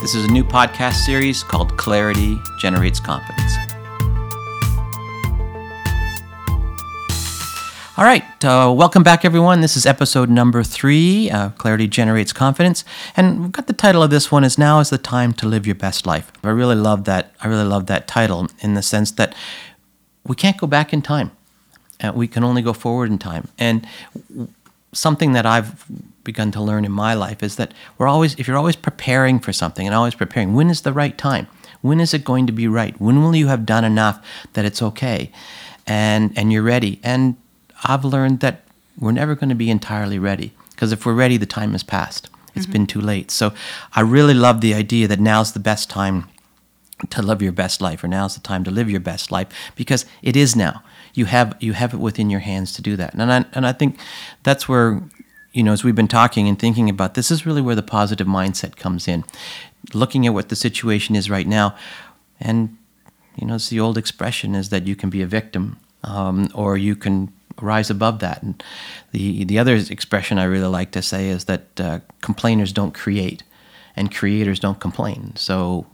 This is a new podcast series called Clarity Generates Confidence. All right, uh, welcome back, everyone. This is episode number three. Uh, Clarity generates confidence, and we've got the title of this one is "Now is the time to live your best life." I really love that. I really love that title in the sense that we can't go back in time, uh, we can only go forward in time. And something that I've begun to learn in my life is that we're always, if you're always preparing for something and always preparing, when is the right time? When is it going to be right? When will you have done enough that it's okay, and and you're ready? And I've learned that we're never going to be entirely ready because if we're ready, the time has passed. It's mm-hmm. been too late. So I really love the idea that now's the best time to live your best life, or now's the time to live your best life because it is now. You have you have it within your hands to do that, and I, and I think that's where you know as we've been talking and thinking about this is really where the positive mindset comes in, looking at what the situation is right now, and you know it's the old expression is that you can be a victim um, or you can rise above that. And the the other expression I really like to say is that uh, complainers don't create, and creators don't complain. So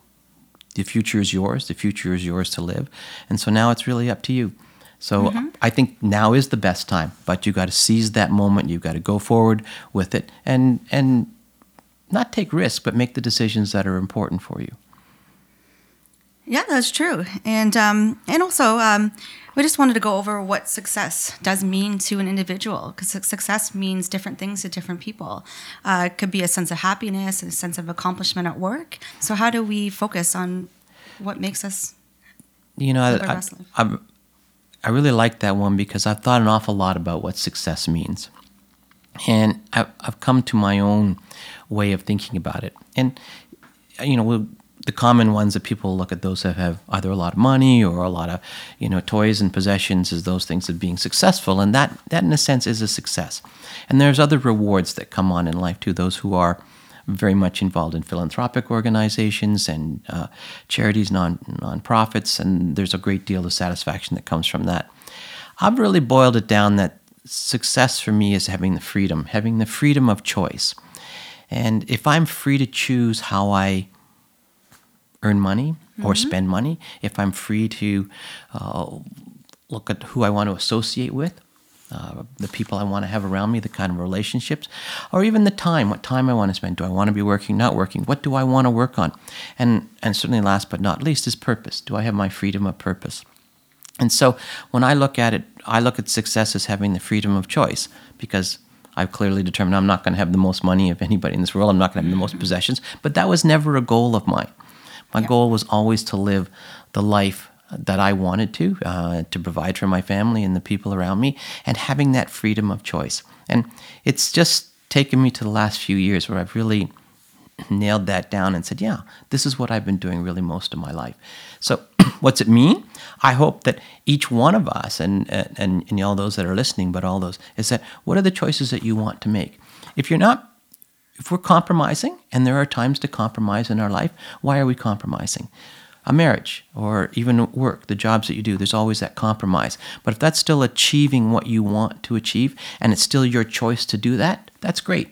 the future is yours. The future is yours to live, and so now it's really up to you. So mm-hmm. I think now is the best time, but you got to seize that moment. You've got to go forward with it, and and not take risks, but make the decisions that are important for you. Yeah, that's true, and um, and also um, we just wanted to go over what success does mean to an individual because success means different things to different people. Uh, it could be a sense of happiness, a sense of accomplishment at work. So how do we focus on what makes us? You know, I, I, I, I really like that one because I've thought an awful lot about what success means, and I've come to my own way of thinking about it. And you know, the common ones that people look at those that have either a lot of money or a lot of you know toys and possessions as those things of being successful. And that that in a sense is a success. And there's other rewards that come on in life too those who are very much involved in philanthropic organizations and uh, charities non nonprofits and there's a great deal of satisfaction that comes from that i've really boiled it down that success for me is having the freedom having the freedom of choice and if i'm free to choose how i earn money or mm-hmm. spend money, if I'm free to uh, look at who I want to associate with, uh, the people I want to have around me, the kind of relationships, or even the time, what time I want to spend. Do I want to be working, not working? What do I want to work on? And, and certainly, last but not least, is purpose. Do I have my freedom of purpose? And so, when I look at it, I look at success as having the freedom of choice because I've clearly determined I'm not going to have the most money of anybody in this world. I'm not going to have the most possessions, but that was never a goal of mine. My yeah. goal was always to live the life that I wanted to, uh, to provide for my family and the people around me, and having that freedom of choice. And it's just taken me to the last few years where I've really nailed that down and said, yeah, this is what I've been doing really most of my life. So, what's it mean? I hope that each one of us, and, and, and all those that are listening, but all those, is that what are the choices that you want to make? If you're not if we're compromising, and there are times to compromise in our life, why are we compromising? A marriage or even work, the jobs that you do, there's always that compromise. But if that's still achieving what you want to achieve and it's still your choice to do that, that's great.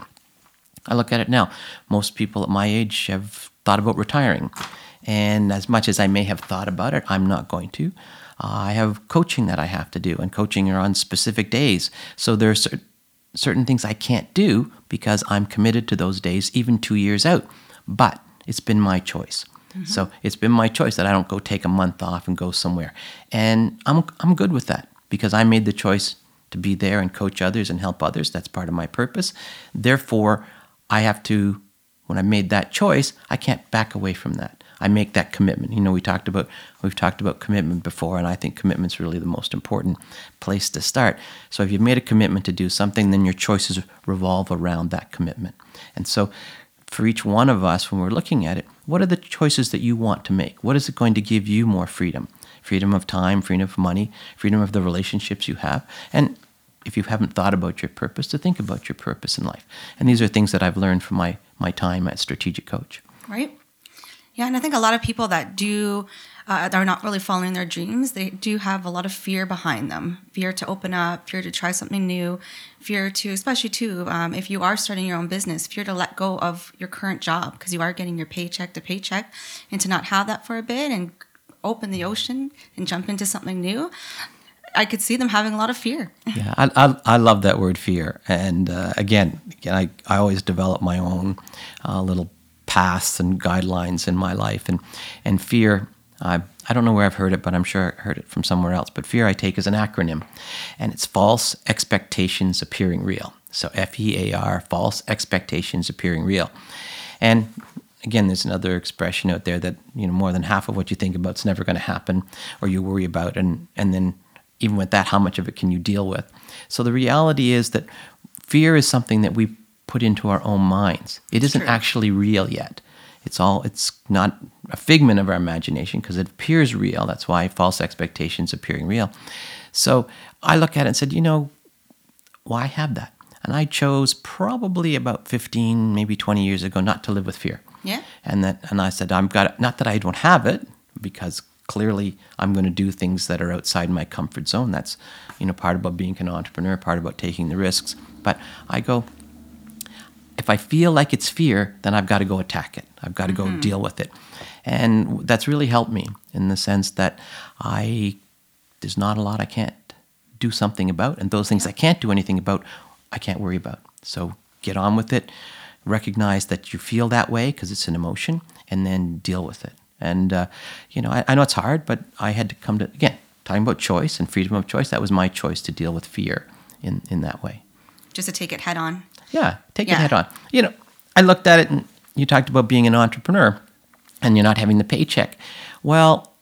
I look at it now. Most people at my age have thought about retiring. And as much as I may have thought about it, I'm not going to. I have coaching that I have to do, and coaching are on specific days. So there there's certain things I can't do because I'm committed to those days, even two years out. But it's been my choice. Mm-hmm. So it's been my choice that I don't go take a month off and go somewhere. And I'm, I'm good with that because I made the choice to be there and coach others and help others. That's part of my purpose. Therefore, I have to, when I made that choice, I can't back away from that. I make that commitment. You know, we talked about we've talked about commitment before, and I think commitment's really the most important place to start. So if you've made a commitment to do something, then your choices revolve around that commitment. And so for each one of us, when we're looking at it, what are the choices that you want to make? What is it going to give you more freedom? Freedom of time, freedom of money, freedom of the relationships you have. And if you haven't thought about your purpose, to think about your purpose in life. And these are things that I've learned from my, my time at Strategic Coach. Right. Yeah, and I think a lot of people that do uh, they're not really following their dreams, they do have a lot of fear behind them fear to open up, fear to try something new, fear to, especially too, um, if you are starting your own business, fear to let go of your current job because you are getting your paycheck to paycheck and to not have that for a bit and open the ocean and jump into something new. I could see them having a lot of fear. yeah, I, I, I love that word fear. And uh, again, I, I always develop my own uh, little paths and guidelines in my life. And, and fear, I, I don't know where I've heard it, but I'm sure I heard it from somewhere else. But fear I take is an acronym, and it's false expectations appearing real. So F E A R, false expectations appearing real. And again, there's another expression out there that you know more than half of what you think about is never going to happen, or you worry about, and and then even with that, how much of it can you deal with? So the reality is that fear is something that we put into our own minds. It isn't True. actually real yet. It's all it's not a figment of our imagination because it appears real. That's why false expectations appearing real. So I look at it and said, you know, why have that? And I chose probably about 15, maybe 20 years ago not to live with fear. Yeah. And that and I said, I'm got not that I don't have it because clearly I'm going to do things that are outside my comfort zone. That's, you know, part about being an entrepreneur, part about taking the risks. But I go, if I feel like it's fear, then I've got to go attack it. I've got to mm-hmm. go deal with it. And that's really helped me in the sense that I, there's not a lot I can't do something about. And those things I can't do anything about, I can't worry about. So get on with it. Recognize that you feel that way because it's an emotion and then deal with it. And, uh, you know, I, I know it's hard, but I had to come to, again, talking about choice and freedom of choice, that was my choice to deal with fear in, in that way. Just to take it head on. Yeah, take yeah. it head on. You know, I looked at it and you talked about being an entrepreneur and you're not having the paycheck. Well,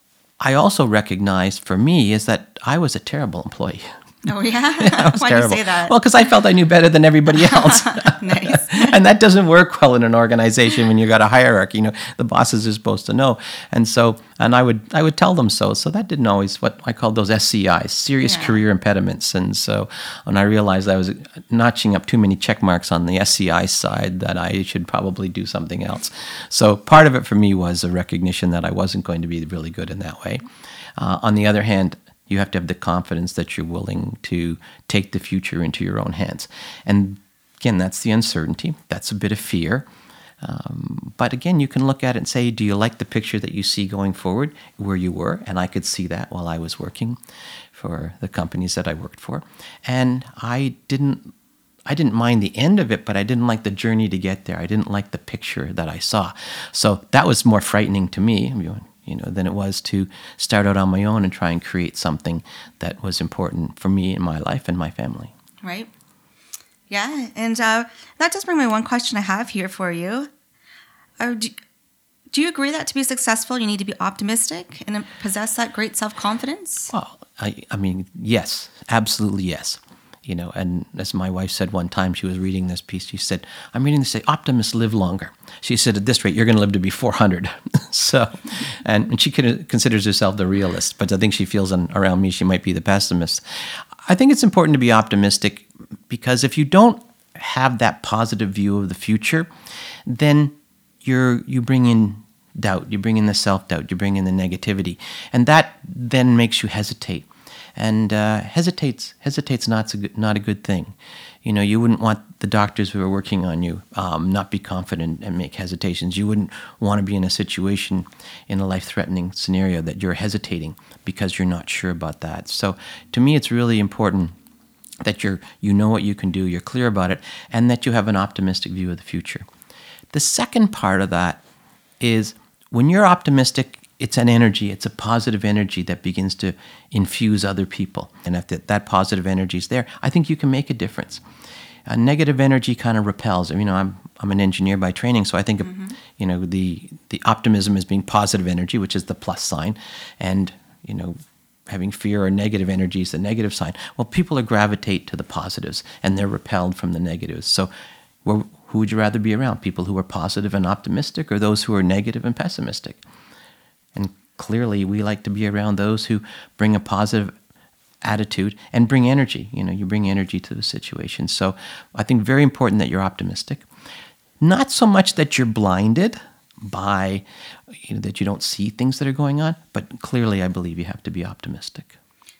I also recognized for me is that I was a terrible employee. Oh yeah, yeah why do you say that? Well, because I felt I knew better than everybody else. nice. and that doesn't work well in an organization when you've got a hierarchy. You know, the bosses are supposed to know, and so and I would I would tell them so. So that didn't always what I called those SCIs, serious yeah. career impediments. And so when I realized I was notching up too many check marks on the SCI side, that I should probably do something else. So part of it for me was a recognition that I wasn't going to be really good in that way. Uh, on the other hand, you have to have the confidence that you're willing to take the future into your own hands. And again, that's the uncertainty. That's a bit of fear. Um, but again, you can look at it and say, do you like the picture that you see going forward where you were? And I could see that while I was working for the companies that I worked for. And I didn't I didn't mind the end of it, but I didn't like the journey to get there. I didn't like the picture that I saw. So that was more frightening to me you know, than it was to start out on my own and try and create something that was important for me in my life and my family. Right. Yeah, and uh, that does bring me one question I have here for you. Uh, do, do you agree that to be successful, you need to be optimistic and possess that great self confidence? Well, I, I mean, yes, absolutely yes you know, and as my wife said one time, she was reading this piece. She said, "I'm reading this. Say, optimists live longer." She said, "At this rate, you're going to live to be 400." so, and, and she considers herself the realist, but I think she feels around me she might be the pessimist. I think it's important to be optimistic because if you don't have that positive view of the future, then you're you bring in doubt, you bring in the self doubt, you bring in the negativity, and that then makes you hesitate and uh, hesitates hesitates not a good, not a good thing. You know, you wouldn't want the doctors who are working on you um, not be confident and make hesitations. You wouldn't want to be in a situation in a life threatening scenario that you're hesitating because you're not sure about that. So, to me, it's really important that you're you know what you can do, you're clear about it, and that you have an optimistic view of the future. The second part of that is when you're optimistic it's an energy, it's a positive energy that begins to infuse other people. And if that positive energy is there, I think you can make a difference. A negative energy kind of repels. You know, I'm I'm an engineer by training, so I think mm-hmm. you know the the optimism is being positive energy, which is the plus sign, and you know having fear or negative energy is the negative sign. Well, people are gravitate to the positives, and they're repelled from the negatives. So, who would you rather be around? People who are positive and optimistic, or those who are negative and pessimistic? And clearly, we like to be around those who bring a positive attitude and bring energy. You know, you bring energy to the situation. So I think very important that you're optimistic. Not so much that you're blinded, by, you know, that you don't see things that are going on. But clearly, I believe you have to be optimistic.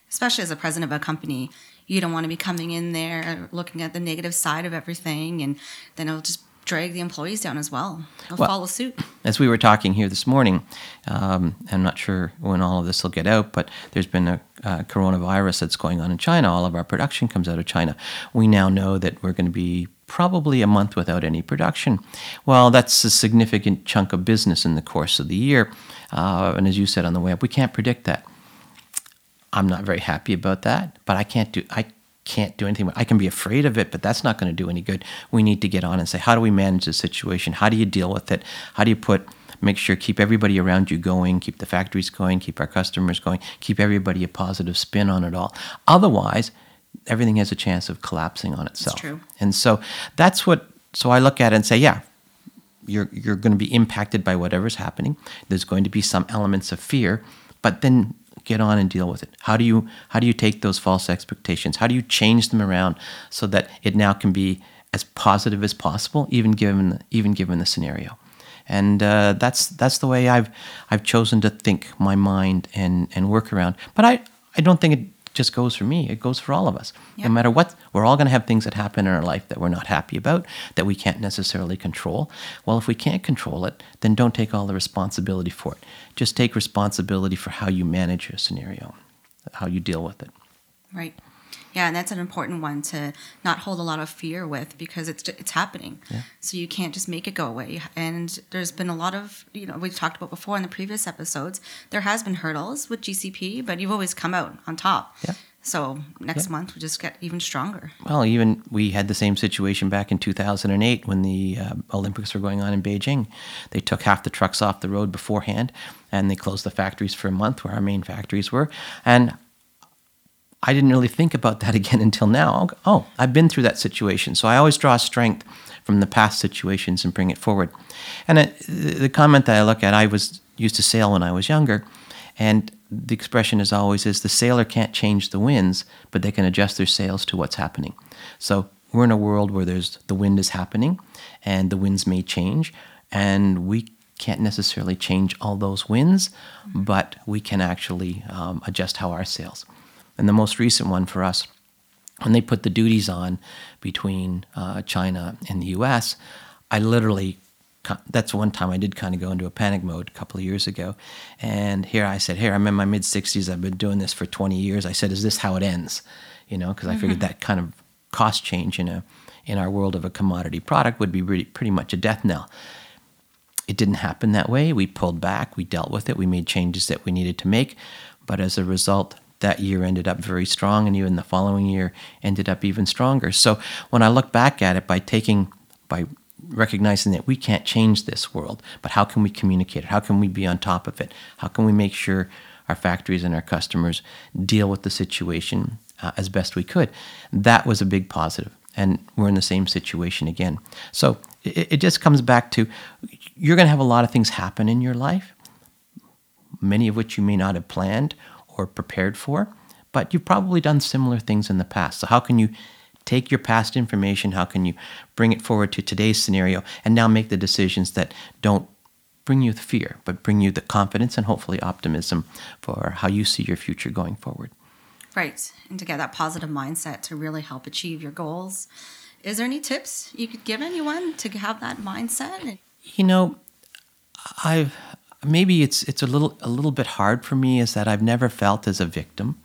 Especially as a president of a company, you don't want to be coming in there looking at the negative side of everything, and then it'll just drag the employees down as well. They'll well, follow suit. As we were talking here this morning, um, I'm not sure when all of this will get out, but there's been a coronavirus that's going on in China. All of our production comes out of China. We now know that we're going to be probably a month without any production. Well, that's a significant chunk of business in the course of the year. Uh, and as you said on the way up, we can't predict that. I'm not very happy about that, but I can't do I can't do anything. I can be afraid of it, but that's not going to do any good. We need to get on and say, how do we manage the situation? How do you deal with it? How do you put make sure keep everybody around you going, keep the factories going, keep our customers going, keep everybody a positive spin on it all. Otherwise, everything has a chance of collapsing on itself. That's true. And so that's what so I look at it and say, yeah, you're you're going to be impacted by whatever's happening. There's going to be some elements of fear, but then get on and deal with it. How do you how do you take those false expectations? How do you change them around so that it now can be as positive as possible, even given even given the scenario? And uh, that's that's the way I've I've chosen to think my mind and and work around. But I I don't think it just goes for me. It goes for all of us. Yep. No matter what, we're all going to have things that happen in our life that we're not happy about, that we can't necessarily control. Well, if we can't control it, then don't take all the responsibility for it. Just take responsibility for how you manage your scenario, how you deal with it. Right. Yeah, and that's an important one to not hold a lot of fear with because it's it's happening. Yeah. So you can't just make it go away. And there's been a lot of you know we've talked about before in the previous episodes. There has been hurdles with GCP, but you've always come out on top. Yeah. So next yeah. month we just get even stronger. Well, even we had the same situation back in 2008 when the uh, Olympics were going on in Beijing. They took half the trucks off the road beforehand, and they closed the factories for a month where our main factories were. And I didn't really think about that again until now. Oh, I've been through that situation. So I always draw strength from the past situations and bring it forward. And it, the comment that I look at, I was used to sail when I was younger, and the expression is always is the sailor can't change the winds, but they can adjust their sails to what's happening. So we're in a world where there's the wind is happening, and the winds may change, and we can't necessarily change all those winds, but we can actually um, adjust how our sails. And the most recent one for us, when they put the duties on between uh, China and the U.S., I literally that's one time I did kind of go into a panic mode a couple of years ago. And here I said, Here, I'm in my mid 60s. I've been doing this for 20 years. I said, Is this how it ends? You know, because I figured mm-hmm. that kind of cost change in, a, in our world of a commodity product would be really, pretty much a death knell. It didn't happen that way. We pulled back, we dealt with it, we made changes that we needed to make. But as a result, that year ended up very strong, and even the following year ended up even stronger. So when I look back at it, by taking, by recognizing that we can't change this world, but how can we communicate it? How can we be on top of it? How can we make sure our factories and our customers deal with the situation uh, as best we could? That was a big positive, and we're in the same situation again. So it, it just comes back to you're going to have a lot of things happen in your life, many of which you may not have planned or prepared for, but you've probably done similar things in the past. So, how can you take your past information? How can you bring it forward to today's scenario and now make the decisions that don't bring you the fear, but bring you the confidence and hopefully optimism for how you see your future going forward? Right. And to get that positive mindset to really help achieve your goals. Is there any tips you could give anyone to have that mindset? You know, I've maybe it's it's a little a little bit hard for me is that I've never felt as a victim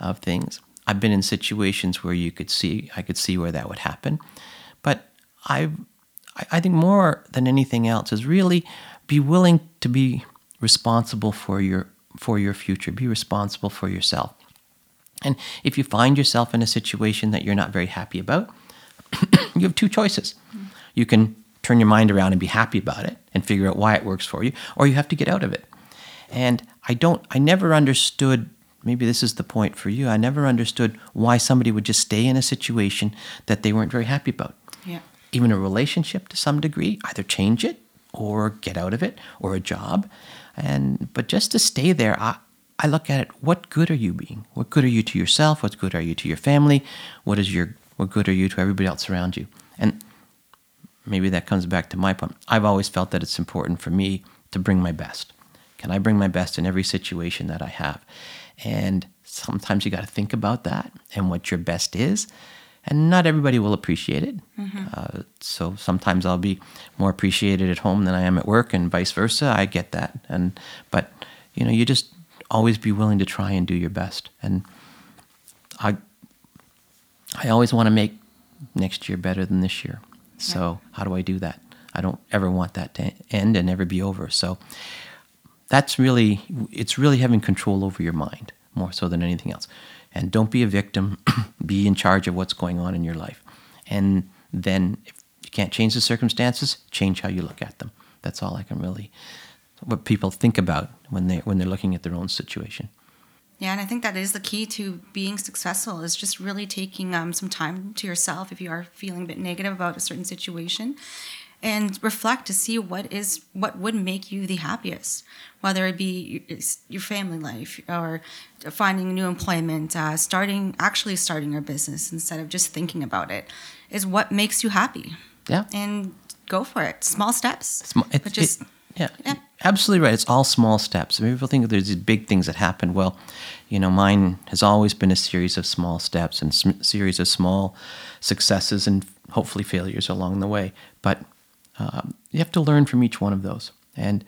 of things. I've been in situations where you could see I could see where that would happen, but I I think more than anything else is really be willing to be responsible for your for your future. Be responsible for yourself. And if you find yourself in a situation that you're not very happy about, you have two choices. You can turn your mind around and be happy about it and figure out why it works for you, or you have to get out of it. And I don't, I never understood, maybe this is the point for you, I never understood why somebody would just stay in a situation that they weren't very happy about. Yeah. Even a relationship to some degree, either change it or get out of it, or a job. And, but just to stay there, I, I look at it, what good are you being? What good are you to yourself? What good are you to your family? What is your, what good are you to everybody else around you? Maybe that comes back to my point. I've always felt that it's important for me to bring my best. Can I bring my best in every situation that I have? And sometimes you got to think about that and what your best is. And not everybody will appreciate it. Mm-hmm. Uh, so sometimes I'll be more appreciated at home than I am at work, and vice versa. I get that. And but you know, you just always be willing to try and do your best. And I I always want to make next year better than this year. So how do I do that? I don't ever want that to end and never be over. So that's really it's really having control over your mind more so than anything else. And don't be a victim. be in charge of what's going on in your life. And then if you can't change the circumstances, change how you look at them. That's all I can really what people think about when they when they're looking at their own situation. Yeah, and I think that is the key to being successful is just really taking um, some time to yourself if you are feeling a bit negative about a certain situation and reflect to see what is what would make you the happiest. Whether it be your family life or finding new employment uh, starting actually starting your business instead of just thinking about it is what makes you happy. Yeah. And go for it. Small steps Small, it, but just it, yeah, yeah, absolutely right. It's all small steps. I mean, people think there's these big things that happen. Well, you know, mine has always been a series of small steps and sm- series of small successes and hopefully failures along the way. But um, you have to learn from each one of those and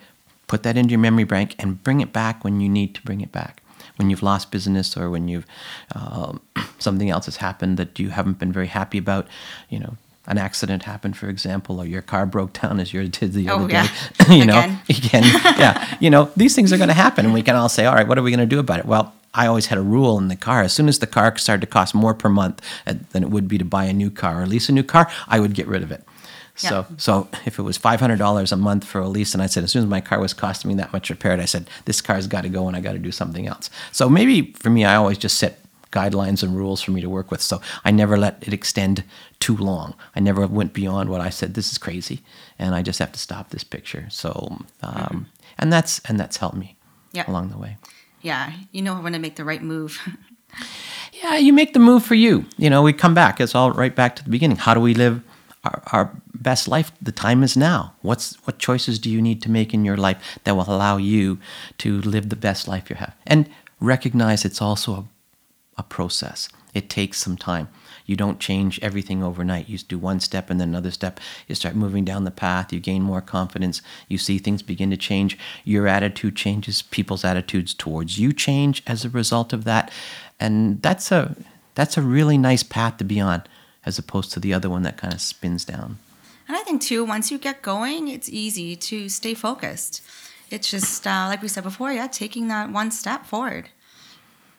put that into your memory bank and bring it back when you need to bring it back. When you've lost business or when you've um, something else has happened that you haven't been very happy about, you know, an accident happened, for example, or your car broke down as yours did the oh, other yeah. day. you know, again, yeah, you know, these things are going to happen, and we can all say, all right, what are we going to do about it? Well, I always had a rule in the car. As soon as the car started to cost more per month uh, than it would be to buy a new car or lease a new car, I would get rid of it. So, yeah. so if it was five hundred dollars a month for a lease, and I said as soon as my car was costing me that much repaired, I said this car's got to go, and I got to do something else. So maybe for me, I always just set guidelines and rules for me to work with. So I never let it extend too long. I never went beyond what I said. This is crazy, and I just have to stop this picture. So, um, mm-hmm. and that's and that's helped me yep. along the way. Yeah, you know when to make the right move. yeah, you make the move for you. You know, we come back. It's all right back to the beginning. How do we live our, our best life? The time is now. What's what choices do you need to make in your life that will allow you to live the best life you have? And recognize it's also a a process. It takes some time. You don't change everything overnight. You do one step and then another step. You start moving down the path. You gain more confidence. You see things begin to change. Your attitude changes. People's attitudes towards you change as a result of that. And that's a that's a really nice path to be on, as opposed to the other one that kind of spins down. And I think too, once you get going, it's easy to stay focused. It's just uh, like we said before, yeah, taking that one step forward.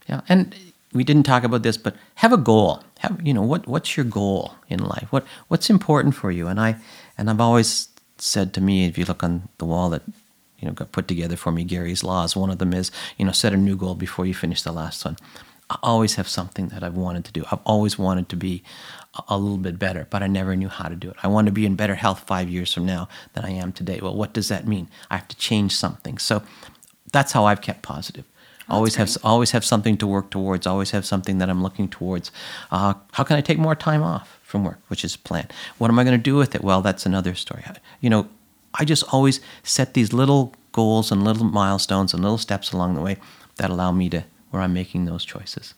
Yeah, and we didn't talk about this, but have a goal. Have you know what what's your goal in life? What what's important for you? And I and I've always said to me, if you look on the wall that you know got put together for me, Gary's laws. One of them is you know set a new goal before you finish the last one. I always have something that I've wanted to do. I've always wanted to be a, a little bit better, but I never knew how to do it. I want to be in better health five years from now than I am today. Well, what does that mean? I have to change something. So that's how I've kept positive always have always have something to work towards. Always have something that I'm looking towards. Uh, how can I take more time off from work, which is a plan? What am I going to do with it? Well, that's another story. You know, I just always set these little goals and little milestones and little steps along the way that allow me to where I'm making those choices.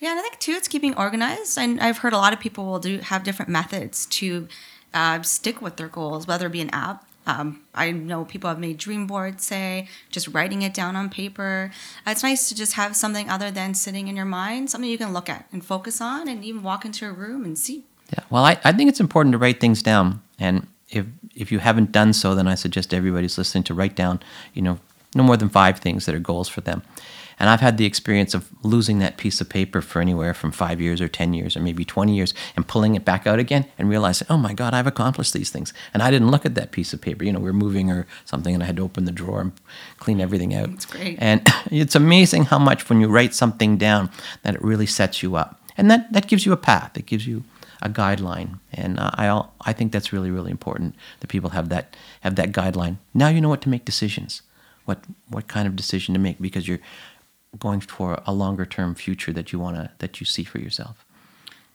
Yeah, and I think too, it's keeping organized. And I've heard a lot of people will do have different methods to uh, stick with their goals, whether it be an app um, I know people have made dream boards, say, just writing it down on paper. It's nice to just have something other than sitting in your mind, something you can look at and focus on, and even walk into a room and see. Yeah, well, I, I think it's important to write things down. And if, if you haven't done so, then I suggest everybody's listening to write down, you know, no more than five things that are goals for them. And I've had the experience of losing that piece of paper for anywhere from five years or 10 years or maybe 20 years and pulling it back out again and realizing, oh my God, I've accomplished these things. And I didn't look at that piece of paper. You know, we are moving or something and I had to open the drawer and clean everything out. It's great. And it's amazing how much when you write something down that it really sets you up. And that, that gives you a path. It gives you a guideline, and uh, I I think that's really really important that people have that have that guideline. Now you know what to make decisions, what what kind of decision to make because you're going for a longer term future that you want to that you see for yourself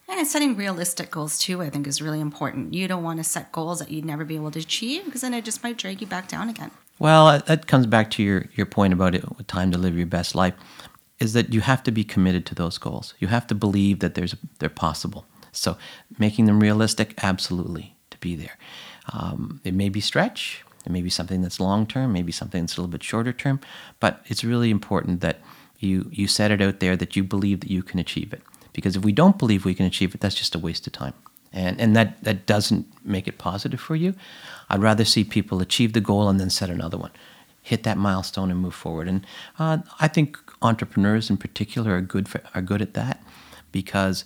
And setting realistic goals too, I think, is really important. You don't want to set goals that you'd never be able to achieve because then it just might drag you back down again. Well, that comes back to your, your point about it, time to live your best life, is that you have to be committed to those goals. You have to believe that there's they're possible. So making them realistic, absolutely, to be there. Um, it may be stretch, it may be something that's long term, maybe something that's a little bit shorter term, but it's really important that you you set it out there that you believe that you can achieve it. Because if we don't believe we can achieve it, that's just a waste of time. And, and that, that doesn't make it positive for you. I'd rather see people achieve the goal and then set another one, hit that milestone and move forward. And uh, I think entrepreneurs in particular are good, for, are good at that because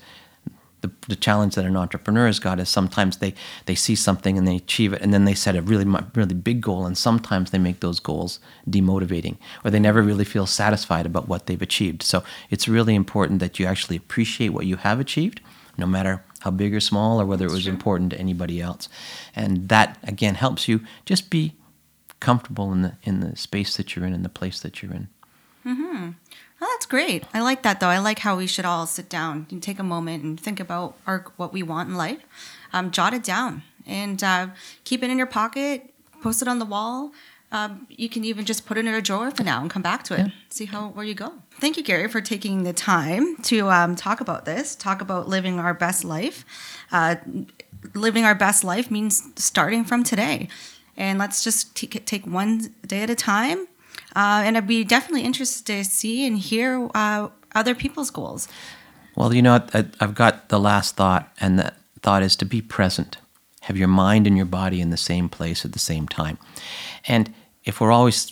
the, the challenge that an entrepreneur has got is sometimes they, they see something and they achieve it and then they set a really really big goal and sometimes they make those goals demotivating or they never really feel satisfied about what they've achieved so it's really important that you actually appreciate what you have achieved no matter how big or small or whether That's it was true. important to anybody else and that again helps you just be comfortable in the in the space that you're in and the place that you're in mm-hmm. Oh, that's great. I like that though. I like how we should all sit down and take a moment and think about our what we want in life. Um, jot it down and uh, keep it in your pocket. Post it on the wall. Um, you can even just put it in a drawer for now and come back to it. Yeah. See how where you go. Thank you, Gary, for taking the time to um, talk about this. Talk about living our best life. Uh, living our best life means starting from today, and let's just t- take one day at a time uh, and I'd be definitely interested to see and hear uh, other people's goals. Well, you know, I, I've got the last thought, and that thought is to be present. Have your mind and your body in the same place at the same time. And if we're always,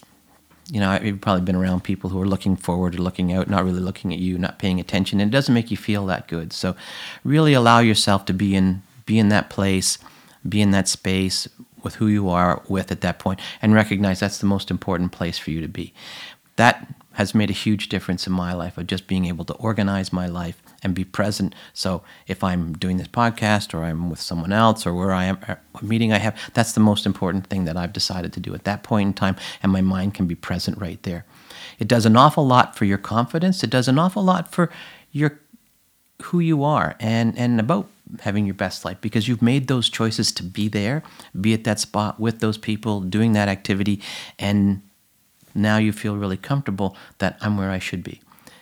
you know, you've probably been around people who are looking forward or looking out, not really looking at you, not paying attention, and it doesn't make you feel that good. So, really allow yourself to be in be in that place, be in that space, with who you are with at that point and recognize that's the most important place for you to be. That has made a huge difference in my life of just being able to organize my life and be present. So if I'm doing this podcast or I'm with someone else or where I am, uh, a meeting I have, that's the most important thing that I've decided to do at that point in time, and my mind can be present right there. It does an awful lot for your confidence. It does an awful lot for your who you are and and about having your best life because you've made those choices to be there, be at that spot with those people, doing that activity, and now you feel really comfortable that I'm where I should be.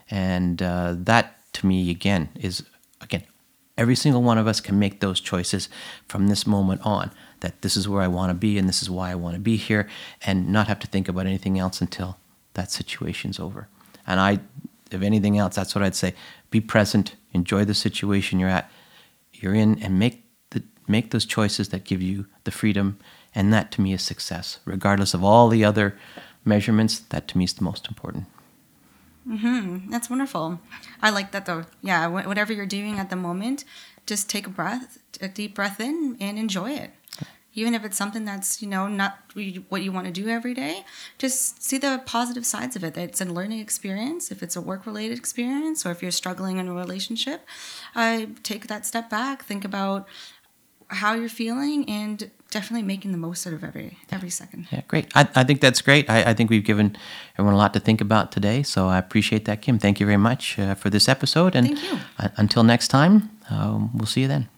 And uh, that to me, again, is again, every single one of us can make those choices from this moment on that this is where I want to be and this is why I want to be here and not have to think about anything else until that situation's over. And I, if anything else, that's what I'd say be present, enjoy the situation you're at, you're in, and make the make those choices that give you the freedom. And that to me is success, regardless of all the other measurements. That to me is the most important. Mm-hmm. That's wonderful. I like that though. Yeah, whatever you're doing at the moment, just take a breath, a deep breath in, and enjoy it even if it's something that's you know not what you want to do every day just see the positive sides of it. It's a learning experience if it's a work related experience or if you're struggling in a relationship uh, take that step back think about how you're feeling and definitely making the most out of every every second. Yeah great. I, I think that's great. I, I think we've given everyone a lot to think about today so i appreciate that kim. Thank you very much uh, for this episode and thank you. Uh, until next time um, we'll see you then